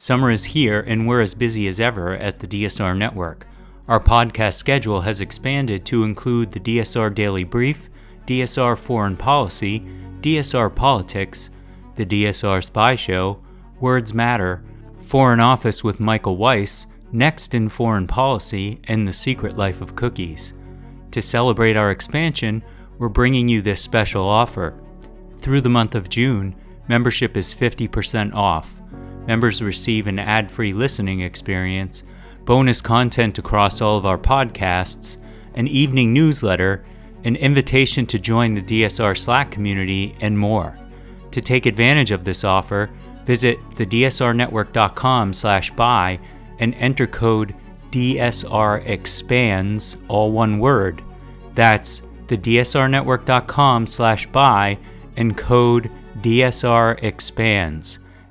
Summer is here, and we're as busy as ever at the DSR network. Our podcast schedule has expanded to include the DSR Daily Brief, DSR Foreign Policy, DSR Politics, the DSR Spy Show, Words Matter, Foreign Office with Michael Weiss, Next in Foreign Policy, and The Secret Life of Cookies. To celebrate our expansion, we're bringing you this special offer. Through the month of June, membership is 50% off. Members receive an ad free listening experience, bonus content across all of our podcasts, an evening newsletter, an invitation to join the DSR Slack community, and more. To take advantage of this offer, visit thedsrnetwork.com slash buy and enter code DSR expands, all one word. That's thedsrnetwork.com slash buy and code DSR expands.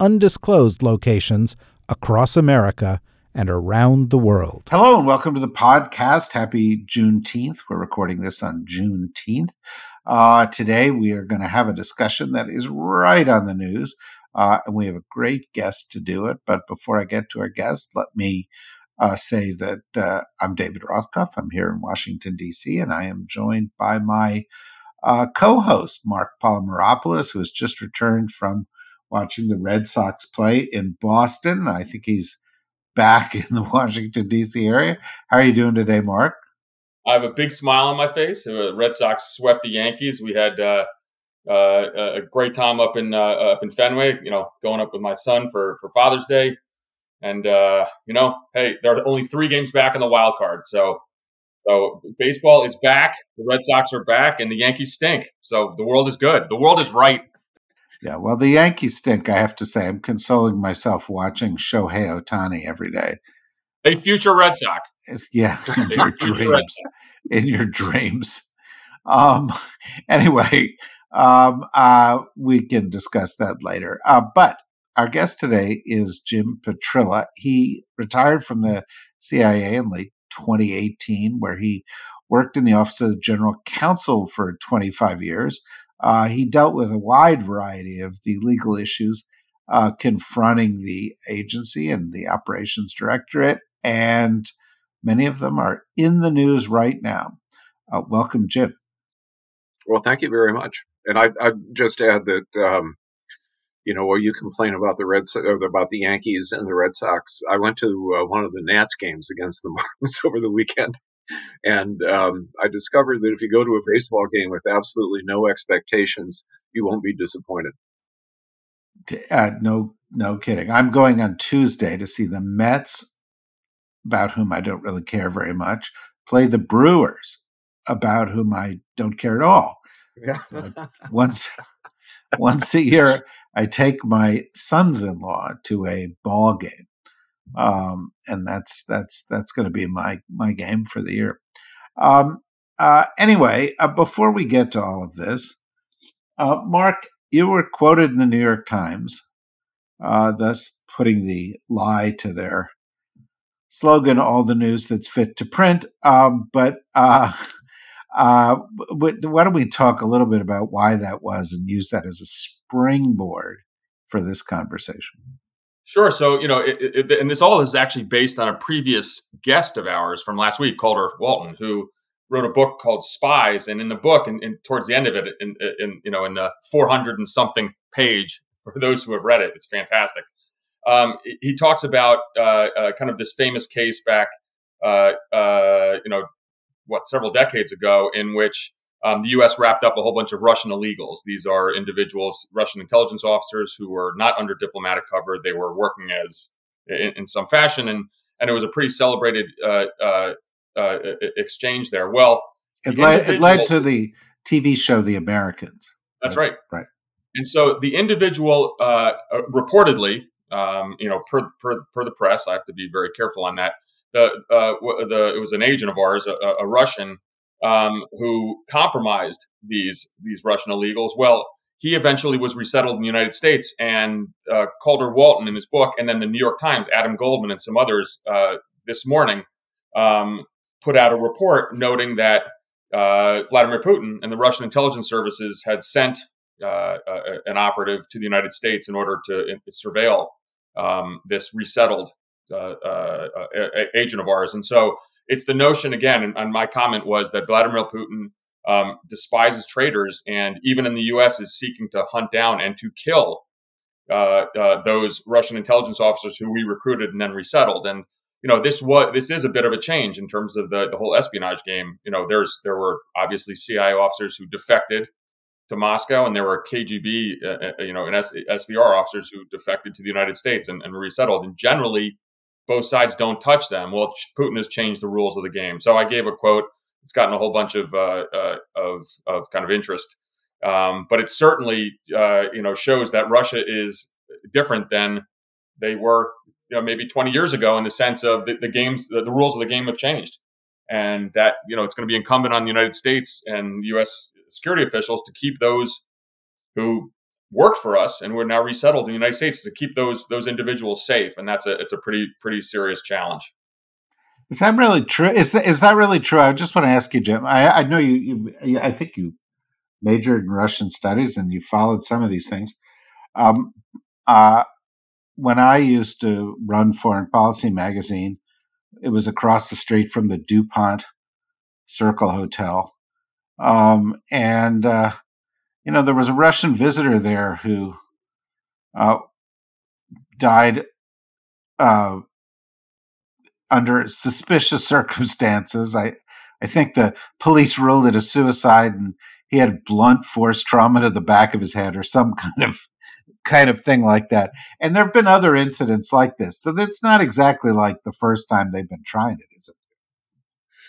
undisclosed locations across America and around the world. Hello and welcome to the podcast. Happy Juneteenth. We're recording this on Juneteenth. Uh, today we are going to have a discussion that is right on the news uh, and we have a great guest to do it. But before I get to our guest, let me uh, say that uh, I'm David Rothkopf. I'm here in Washington, D.C., and I am joined by my uh, co host, Marc Polymeropoulos, who has just returned from watching the Red Sox play in Boston. I think he's back in the Washington, D.C. area. How are you doing today, Marc? I have a big smile on my face. The Red Sox swept the Yankees. We had uh, uh, a great time up in uh, up in Fenway. You know, going up with my son for for Father's Day, and uh, you know, hey, there are only three games back in the wild card, so so baseball is back. The Red Sox are back, and the Yankees stink. So the world is good. The world is right. Yeah, well, the Yankees stink. I have to say, I'm consoling myself watching Shohei Ohtani every day. A future Red Sox. It's, yeah, in your dreams. In your dreams. Um, anyway, um, uh, we can discuss that later. Uh, but our guest today is Jim Petrila. He retired from the CIA in late 2018, where he worked in the Office of the General Counsel for 25 years. Uh, he dealt with a wide variety of the legal issues uh, confronting the agency and the operations directorate, and many of them are in the news right now. Uh, welcome, Jim. Well, thank you very much. And I, I just add that, um, you know, while you complain about the Red about the Yankees and the Red Sox, I went to uh, one of the Nats games against the Marlins over the weekend, and um, I discovered that if you go to a baseball game with absolutely no expectations, you won't be disappointed. Uh, no, no kidding. I'm going on Tuesday to see the Mets, about whom I don't really care very much, play the Brewers, about whom I don't care at all. Yeah. uh, once once a year, I take my sons-in-law to a ball game, um, and that's that's that's going to be my my game for the year. Um, uh, anyway, uh, before we get to all of this, uh, Marc, you were quoted in the New York Times, uh, thus putting the lie to their slogan, "All the news that's fit to print." Um, but uh, uh, why don't we talk a little bit about why that was and use that as a springboard for this conversation? Sure. So, you know, it, it, and this all is actually based on a previous guest of ours from last week, Calder Walton, who wrote a book called Spies. And in the book, and, and towards the end of it, in, in, you know, in the 400 and something page, for those who have read it, it's fantastic. Um, he talks about uh, uh, kind of this famous case back, uh, uh you know, what several decades ago, in which um, the U.S. wrapped up a whole bunch of Russian illegals. These are individuals, Russian intelligence officers, who were not under diplomatic cover. They were working as in, in some fashion, and and it was a pretty celebrated uh, uh, uh, exchange there. Well, it led, it led to the TV show The Americans. That's, that's right. Right. And so the individual uh, uh, reportedly um, you know, per, per per the press, I have to be very careful on that. The uh, the it was an agent of ours, a, a Russian, um, who compromised these these Russian illegals. Well, he eventually was resettled in the United States, and uh, Calder Walton in his book, and then the New York Times, Adam Goldman, and some others uh, this morning um, put out a report noting that uh, Vladimir Putin and the Russian intelligence services had sent uh, an operative to the United States in order to uh, surveil um, this resettled uh, agent of ours. And so it's the notion again, and, and my comment was that Vladimir Putin um, despises traitors, and even in the U.S. is seeking to hunt down and to kill uh, uh, those Russian intelligence officers who we recruited and then resettled. And you know, this was this is a bit of a change in terms of the the whole espionage game. You know, there's there were obviously CIA officers who defected to Moscow, and there were KGB, uh, uh, you know, and SVR officers who defected to the United States and, and resettled. And generally, both sides don't touch them. Well, Putin has changed the rules of the game. So I gave a quote. It's gotten a whole bunch of uh, uh, of of kind of interest, um, but it certainly uh, you know shows that Russia is different than they were you know maybe 20 years ago in the sense of the, the games the, the, rules of the game have changed and that you know it's going to be incumbent on the united states and us security officials to keep those who worked for us and we're now resettled in the united states to keep those those individuals safe and that's a it's a pretty pretty serious challenge. Is that really true? Is that is that really true? I just want to ask you jim i, I know you, you i think you majored in russian studies and you followed some of these things. Um, uh, when I used to run Foreign Policy magazine, it was across the street from the DuPont Circle Hotel. Um, and, uh, you know, there was a Russian visitor there who uh, died uh, under suspicious circumstances. I, I think the police ruled it a suicide and he had blunt force trauma to the back of his head or some kind of kind of thing like that. And there have been other incidents like this. So it's not exactly like the first time they've been trying it, is it?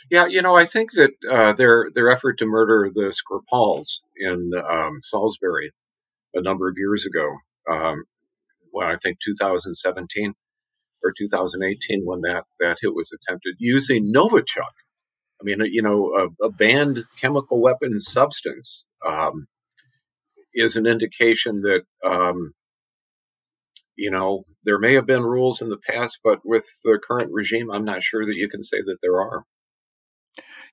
Yeah, you know, I think that uh, their their effort to murder the Skripals in um, Salisbury a number of years ago, um, well, I think 2017 or 2018 when that that hit was attempted using Novichok. I mean, you know, a, a banned chemical weapons substance. Um, is an indication that um, you know there may have been rules in the past, but with the current regime, I'm not sure that you can say that there are.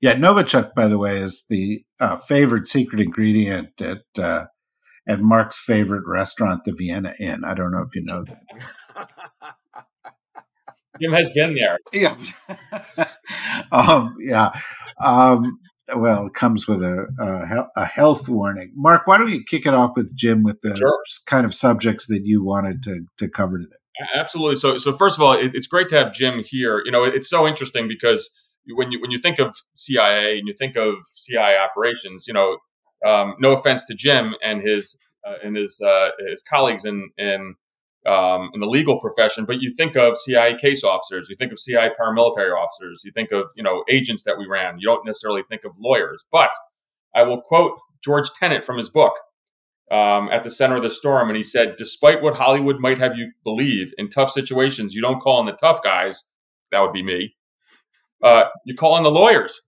Yeah, Novichok, by the way, is the uh, favorite secret ingredient at uh, at Marc's favorite restaurant, the Vienna Inn. I don't know if you know that. Jim has been there. Yeah, um, yeah. Um, well, it comes with a, a, a, health warning. Mark, why don't you kick it off with Jim with the sure. kind of subjects that you wanted to, to cover today? Absolutely. So, so first of all, it, it's great to have Jim here. You know, it, it's so interesting because when you when you think of CIA and you think of CIA operations, you know, um, no offense to Jim and his uh, and his uh, his colleagues in in um, in the legal profession, but you think of CIA case officers, you think of CIA paramilitary officers, you think of you know agents that we ran. You don't necessarily think of lawyers. But I will quote George Tenet from his book um, at the center of the storm, and he said, "Despite what Hollywood might have you believe, in tough situations, you don't call in the tough guys. That would be me. Uh, you call on the lawyers."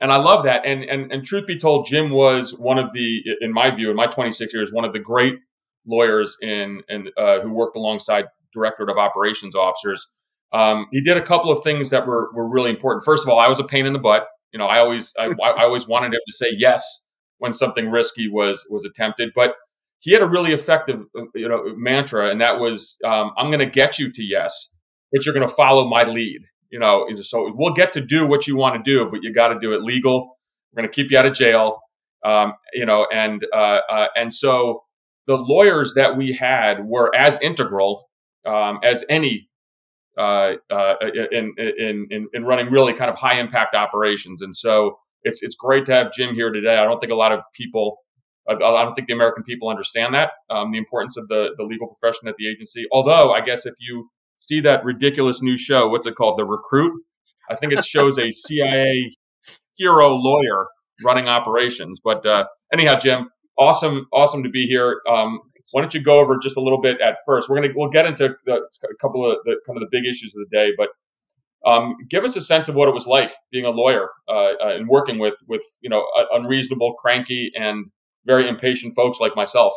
And I love that. And, and and truth be told, Jim was one of the, in my view, in my 26 years, one of the great lawyers in and uh, who worked alongside directorate of operations officers. Um, he did a couple of things that were were really important. First of all, I was a pain in the butt. You know, I always I, I always wanted him to say yes when something risky was was attempted, but he had a really effective uh, you know mantra, and that was um, I'm going to get you to yes, but you're going to follow my lead. You know, so we'll get to do what you want to do, but you got to do it legal. We're going to keep you out of jail. Um, you know, and uh, uh, and so the lawyers that we had were as integral um, as any uh, uh, in, in, in, in running really kind of high impact operations. And so it's, it's great to have Jim here today. I don't think a lot of people, I don't think the American people understand that, um, the importance of the, the legal profession at the agency. Although I guess if you see that ridiculous new show, what's it called? The Recruit. I think it shows a CIA hero lawyer running operations. But uh, anyhow, Jim, awesome, awesome to be here. Um. Why don't you go over just a little bit at first? We're gonna we'll get into the, a couple of the kind of the big issues of the day, but um, give us a sense of what it was like being a lawyer uh, uh, and working with with you know unreasonable, cranky, and very impatient folks like myself.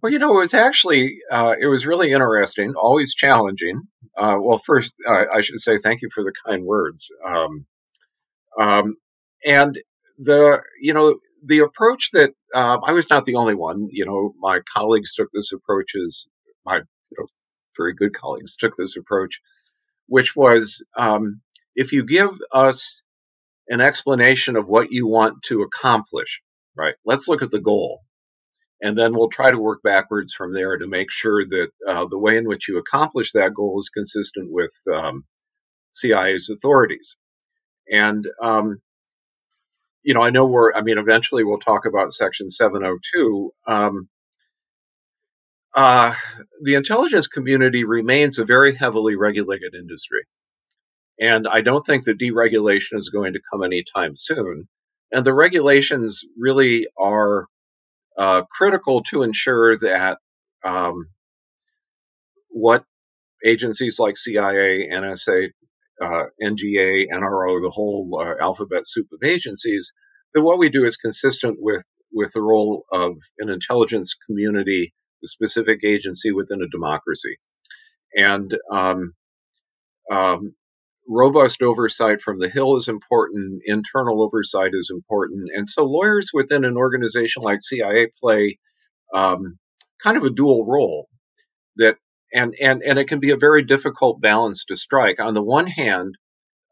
Well, you know, it was actually uh, it was really interesting, always challenging. Uh, well, first, uh, I should say thank you for the kind words. Um, um, and the you know the approach that um, I was not the only one. You know, my colleagues took this approach as my you know very good colleagues took this approach, which was um, if you give us an explanation of what you want to accomplish, right? Let's look at the goal and then we'll try to work backwards from there to make sure that uh, the way in which you accomplish that goal is consistent with um, CIA's authorities. And, um, you know, I know we're, I mean, eventually we'll talk about Section 702. Um, uh, the intelligence community remains a very heavily regulated industry. And I don't think that deregulation is going to come anytime soon. And the regulations really are uh, critical to ensure that um, what agencies like CIA, NSA, uh, NGA, NRO, the whole uh, alphabet soup of agencies, that what we do is consistent with with the role of an intelligence community, a specific agency within a democracy, and um, um, robust oversight from the Hill is important, internal oversight is important. And so lawyers within an organization like CIA play um, kind of a dual role that and and and it can be a very difficult balance to strike. On the one hand,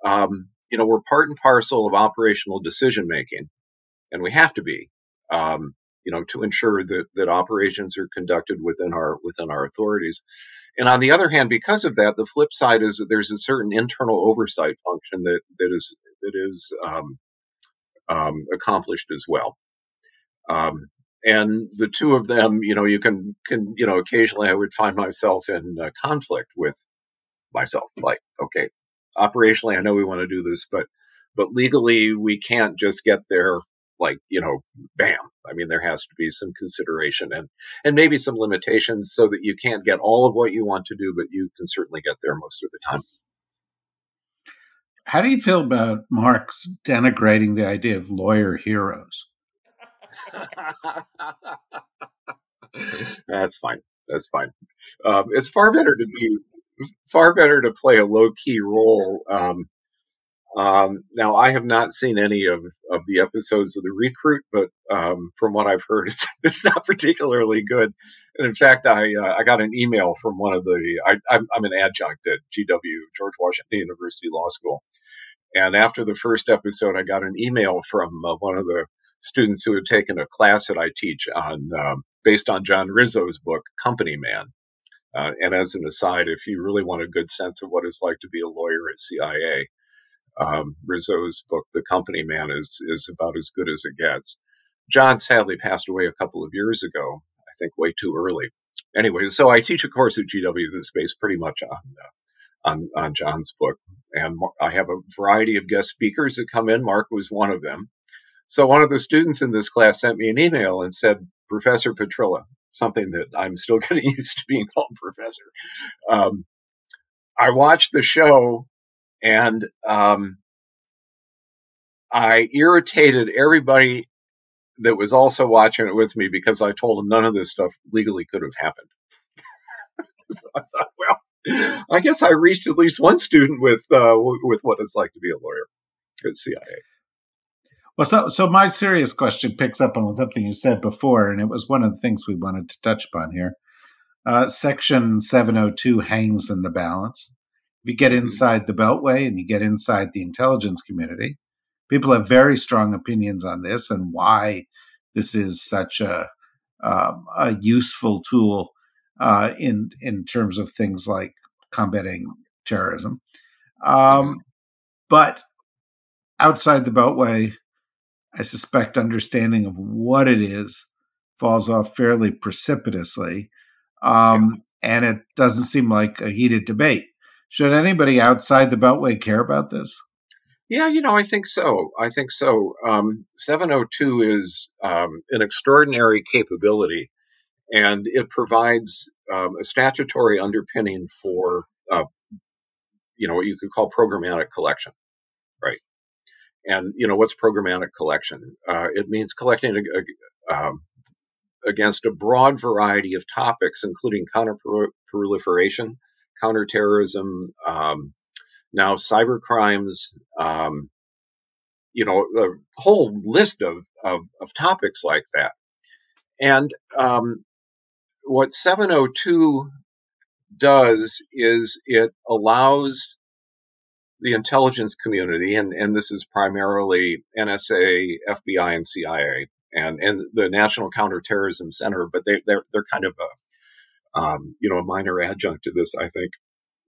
um, you know, we're part and parcel of operational decision making, and we have to be, um, you know, to ensure that that operations are conducted within our within our authorities. And on the other hand, because of that, the flip side is that there's a certain internal oversight function that that is that is um, um, accomplished as well. Um, and the two of them, you know, you can can you know, occasionally I would find myself in uh, conflict with myself. Like, okay, operationally, I know we want to do this, but but legally, we can't just get there like you know bam i mean there has to be some consideration and and maybe some limitations so that you can't get all of what you want to do but you can certainly get there most of the time. How do you feel about Marc's denigrating the idea of lawyer heroes? That's fine. That's fine. Um, it's far better to be far better to play a low key role um, um, now, I have not seen any of, of the episodes of The Recruit, but um, from what I've heard, it's, it's not particularly good. And in fact, I uh, I got an email from one of the I, I'm, I'm an adjunct at GW George Washington University Law School, and after the first episode, I got an email from uh, one of the students who had taken a class that I teach on um, based on John Rizzo's book Company Man. Uh, and as an aside, if you really want a good sense of what it's like to be a lawyer at CIA, um, Rizzo's book, The Company Man, is is about as good as it gets. John sadly passed away a couple of years ago. I think way too early. Anyway, so I teach a course at GW that's based pretty much on uh, on, on John's book, and I have a variety of guest speakers that come in. Marc was one of them. So one of the students in this class sent me an email and said, Professor Petrila, something that I'm still getting used to being called professor. Um, I watched the show and um, I irritated everybody that was also watching it with me because I told them none of this stuff legally could have happened. so I thought, well, I guess I reached at least one student with uh, with what it's like to be a lawyer at CIA. Well, so so my serious question picks up on something you said before, and it was one of the things we wanted to touch upon here. Uh, Section 702 hangs in the balance. If you get mm-hmm. inside the Beltway and you get inside the intelligence community, people have very strong opinions on this and why this is such a um, a useful tool uh, in in terms of things like combating terrorism. Um, but outside the Beltway, I suspect understanding of what it is falls off fairly precipitously. Um. And it doesn't seem like a heated debate. Should anybody outside the Beltway care about this? Yeah, you know, I think so. I think so. Um, 702 is um, an extraordinary capability. and it provides um, a statutory underpinning for, uh, you know, what you could call programmatic collection, right? And you know, what's programmatic collection? Uh, it means collecting a, a, um, against a broad variety of topics, including counterproliferation, counterterrorism, um, now cyber crimes, um, you know, a whole list of, of, of topics like that. And um, what 702 does is it allows the intelligence community, and, and this is primarily NSA, FBI, and CIA, and, and the National Counterterrorism Center, but they, they're, they're kind of a, um, you know, a minor adjunct to this, I think,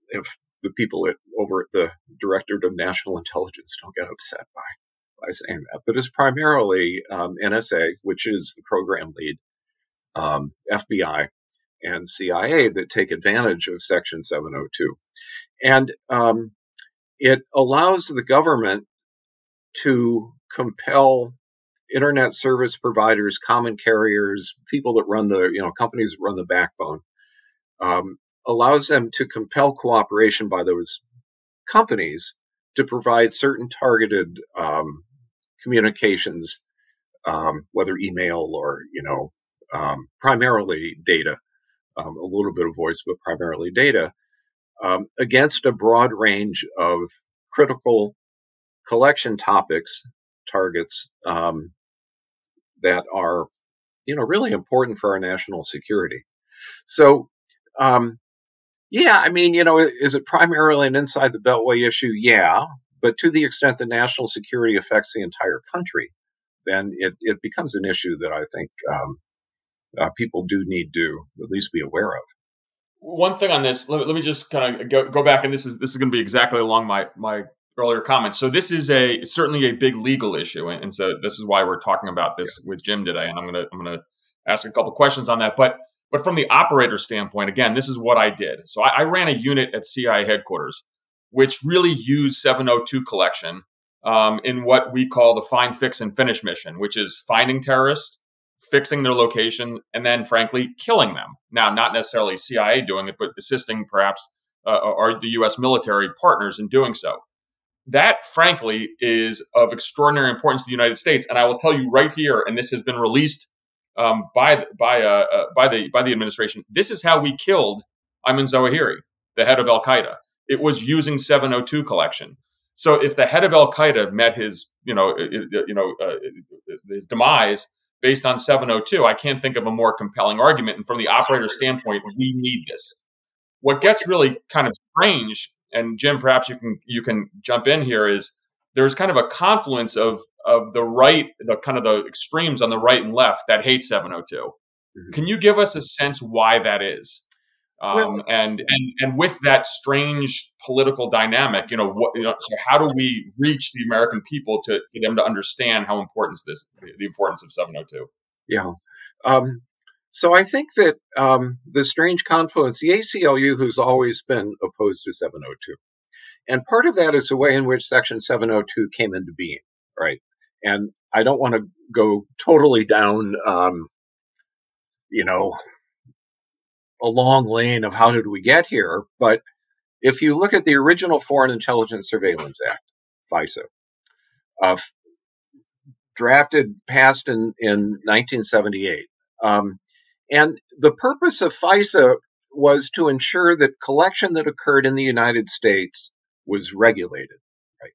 if the people at, over at the Directorate of National Intelligence don't get upset by, by saying that. But it's primarily um, NSA, which is the program lead, um, FBI, and CIA that take advantage of Section 702. And um, it allows the government to compel internet service providers, common carriers, people that run the, you know, companies that run the backbone, um, allows them to compel cooperation by those companies to provide certain targeted um, communications, um, whether email or, you know, um, primarily data, um, a little bit of voice, but primarily data, um, against a broad range of critical collection topics, targets um, that are, you know, really important for our national security. So, um, yeah, I mean, you know, is it primarily an inside the Beltway issue? Yeah, but to the extent that national security affects the entire country, then it, it becomes an issue that I think um, uh, people do need to at least be aware of. One thing on this, let, let me just kind of go, go back, and this is this is going to be exactly along my my earlier comments. So this is a certainly a big legal issue, and, and so this is why we're talking about this yeah. with Jim today. And I'm gonna I'm gonna ask a couple questions on that, but but from the operator standpoint, again, this is what I did. So I, I ran a unit at CIA headquarters, which really used 702 collection um, in what we call the find, fix, and finish mission, which is finding terrorists, fixing their location, and then, frankly, killing them. Now, not necessarily CIA doing it, but assisting perhaps uh, our the U.S. military partners in doing so. That, frankly, is of extraordinary importance to the United States. And I will tell you right here, and this has been released um, by by uh, uh, by the by the administration. This is how we killed Ayman Zawahiri, the head of Al Qaeda. It was using 702 collection. So if the head of Al Qaeda met his you know you know uh, his demise based on 702, I can't think of a more compelling argument. And from the operator standpoint, we need this. What gets really kind of strange, and Jim, perhaps you can you can jump in here, is there's kind of a confluence of of the right, the kind of the extremes on the right and left that hate 702. Mm-hmm. Can you give us a sense why that is? Um, well, and and and with that strange political dynamic, you know, what, you know, so how do we reach the American people to for them to understand how important this the importance of 702? Yeah. Um, so I think that um, the strange confluence, the ACLU, who's always been opposed to 702, and part of that is the way in which Section 702 came into being, right? And I don't want to go totally down, um, you know, a long lane of how did we get here. But if you look at the original Foreign Intelligence Surveillance Act, FISA, uh, drafted, passed in, in 1978. Um, and the purpose of FISA was to ensure that collection that occurred in the United States was regulated. Right.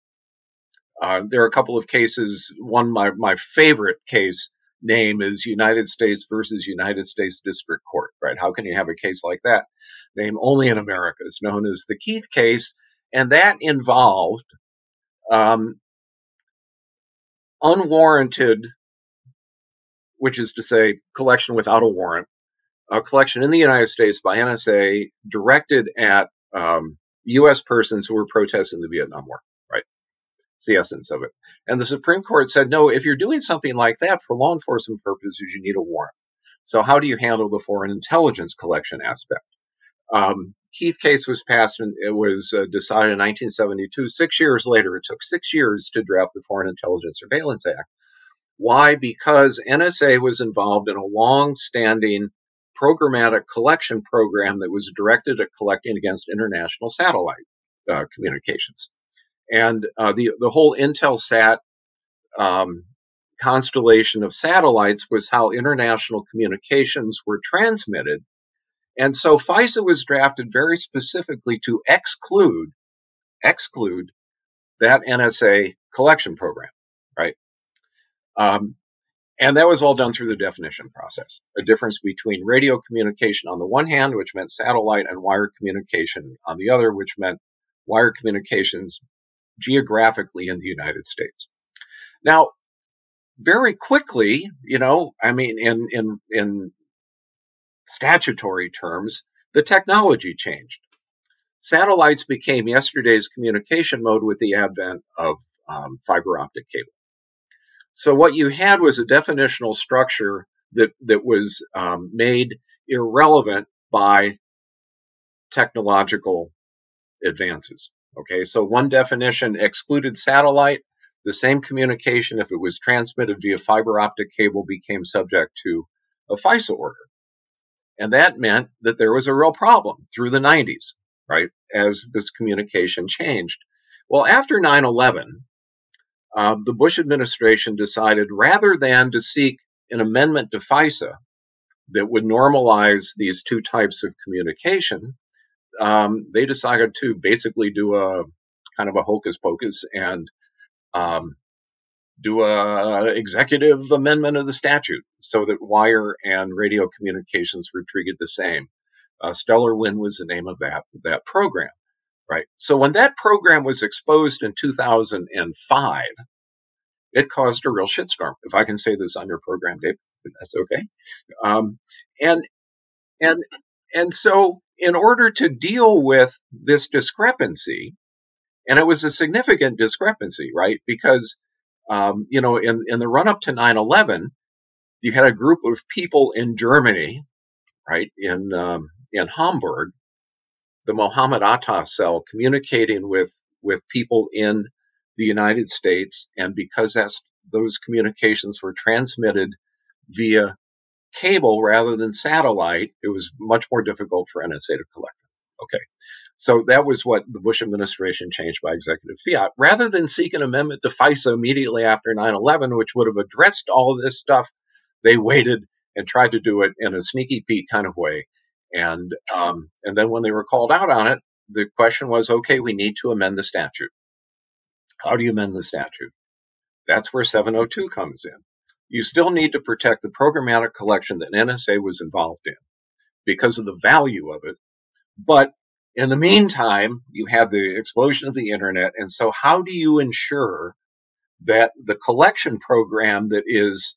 Uh, there are a couple of cases. One, my, my favorite case name is United States versus United States District Court. Right. How can you have a case like that? Name only in America. It's known as the Keith case, and that involved um, unwarranted, which is to say, collection without a warrant, a collection in the United States by NSA directed at um, U.S. persons who were protesting the Vietnam War, right? It's the essence of it. And the Supreme Court said, no, if you're doing something like that for law enforcement purposes, you need a warrant. So how do you handle the foreign intelligence collection aspect? Um, Keith case was passed and it was uh, decided in 1972. Six years later, it took six years to draft the Foreign Intelligence Surveillance Act. Why? Because NSA was involved in a long-standing programmatic collection program that was directed at collecting against international satellite uh, communications. And uh, the the whole Intelsat um, constellation of satellites was how international communications were transmitted. And so FISA was drafted very specifically to exclude exclude that NSA collection program, right? Um, and that was all done through the definition process. A difference between radio communication on the one hand, which meant satellite, and wire communication on the other, which meant wire communications geographically in the United States. Now, very quickly, you know, I mean, in in in statutory terms, the technology changed. Satellites became yesterday's communication mode with the advent of um, fiber optic cable. So what you had was a definitional structure that that was um, made irrelevant by technological advances. Okay, so one definition excluded satellite. The same communication, if it was transmitted via fiber optic cable, became subject to a FISA order. And that meant that there was a real problem through the 90s, right, as this communication changed. Well, after 9 11, uh, the Bush administration decided rather than to seek an amendment to FISA that would normalize these two types of communication, um, they decided to basically do a kind of a hocus pocus and um, do a executive amendment of the statute so that wire and radio communications were treated the same. Uh, Stellar Wind was the name of that that program, right? So when that program was exposed in 2005, it caused a real shitstorm. If I can say this on your program, Dave, that's okay. Um, and and and so in order to deal with this discrepancy, and it was a significant discrepancy, right? Because, um, you know, in, in the run up to 9 11, you had a group of people in Germany, right, in, um, in Hamburg, the Mohammed Atta cell communicating with, with people in the United States. And because that's, those communications were transmitted via cable rather than satellite, it was much more difficult for NSA to collect them. Okay. So that was what the Bush administration changed by executive fiat. Rather than seek an amendment to FISA immediately after 9 11, which would have addressed all this stuff, they waited and tried to do it in a sneaky Pete kind of way. And, um, and then when they were called out on it, the question was okay, we need to amend the statute. How do you amend the statute? That's where 702 comes in you still need to protect the programmatic collection that NSA was involved in because of the value of it. But in the meantime, you have the explosion of the internet. And so how do you ensure that the collection program that is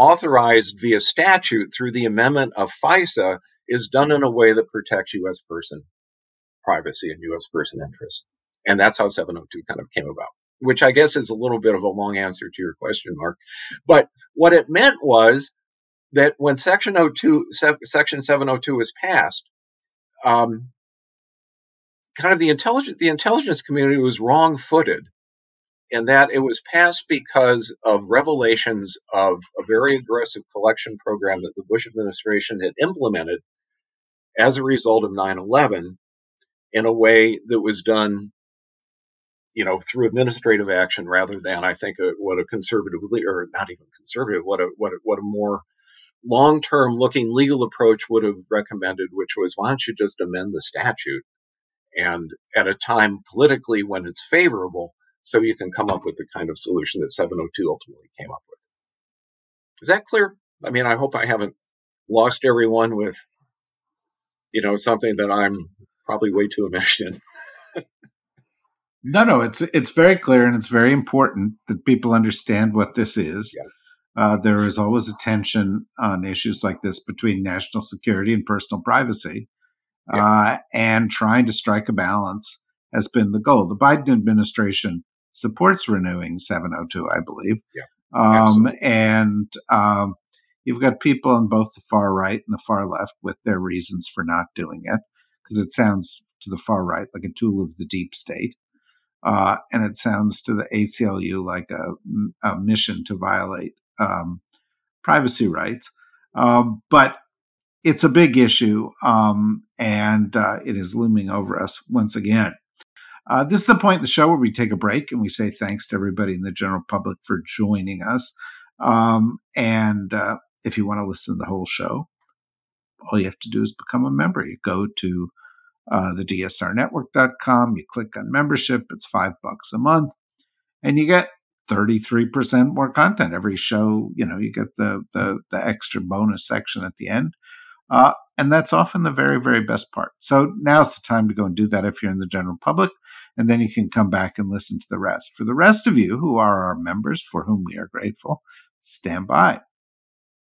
authorized via statute through the amendment of FISA is done in a way that protects U.S. person privacy and U.S. person interests? And that's how 702 kind of came about which I guess is a little bit of a long answer to your question, Marc. But what it meant was that when Section 02, Section 702 was passed, um, kind of the intelligence, the intelligence community was wrong-footed in that it was passed because of revelations of a very aggressive collection program that the Bush administration had implemented as a result of 9/11 in a way that was done you know, through administrative action rather than, I think, a, what a conservative or not even conservative, what a what a, what a more long-term looking legal approach would have recommended, which was why don't you just amend the statute? And at a time politically when it's favorable, so you can come up with the kind of solution that 702 ultimately came up with. Is that clear? I mean, I hope I haven't lost everyone with, you know, something that I'm probably way too enmeshed in. No, no, it's it's very clear and it's very important that people understand what this is. Yeah. Uh, there is always a tension on issues like this between national security and personal privacy, yeah. uh, and trying to strike a balance has been the goal. The Biden administration supports renewing 702, I believe. Yeah. Um, and um, you've got people on both the far right and the far left with their reasons for not doing it, because it sounds to the far right like a tool of the deep state. Uh, and it sounds to the ACLU like a, a mission to violate um, privacy rights. Um, but it's a big issue, um, and uh, it is looming over us once again. Uh, this is the point in the show where we take a break and we say thanks to everybody in the general public for joining us. Um, and uh, if you want to listen to the whole show, all you have to do is become a member. You go to uh, the dsrnetwork.com, you click on membership, it's five bucks a month, and you get 33% more content every show. You know, you get the, the, the extra bonus section at the end. Uh, and that's often the very, very best part. So now's the time to go and do that if you're in the general public. And then you can come back and listen to the rest. For the rest of you who are our members, for whom we are grateful, stand by.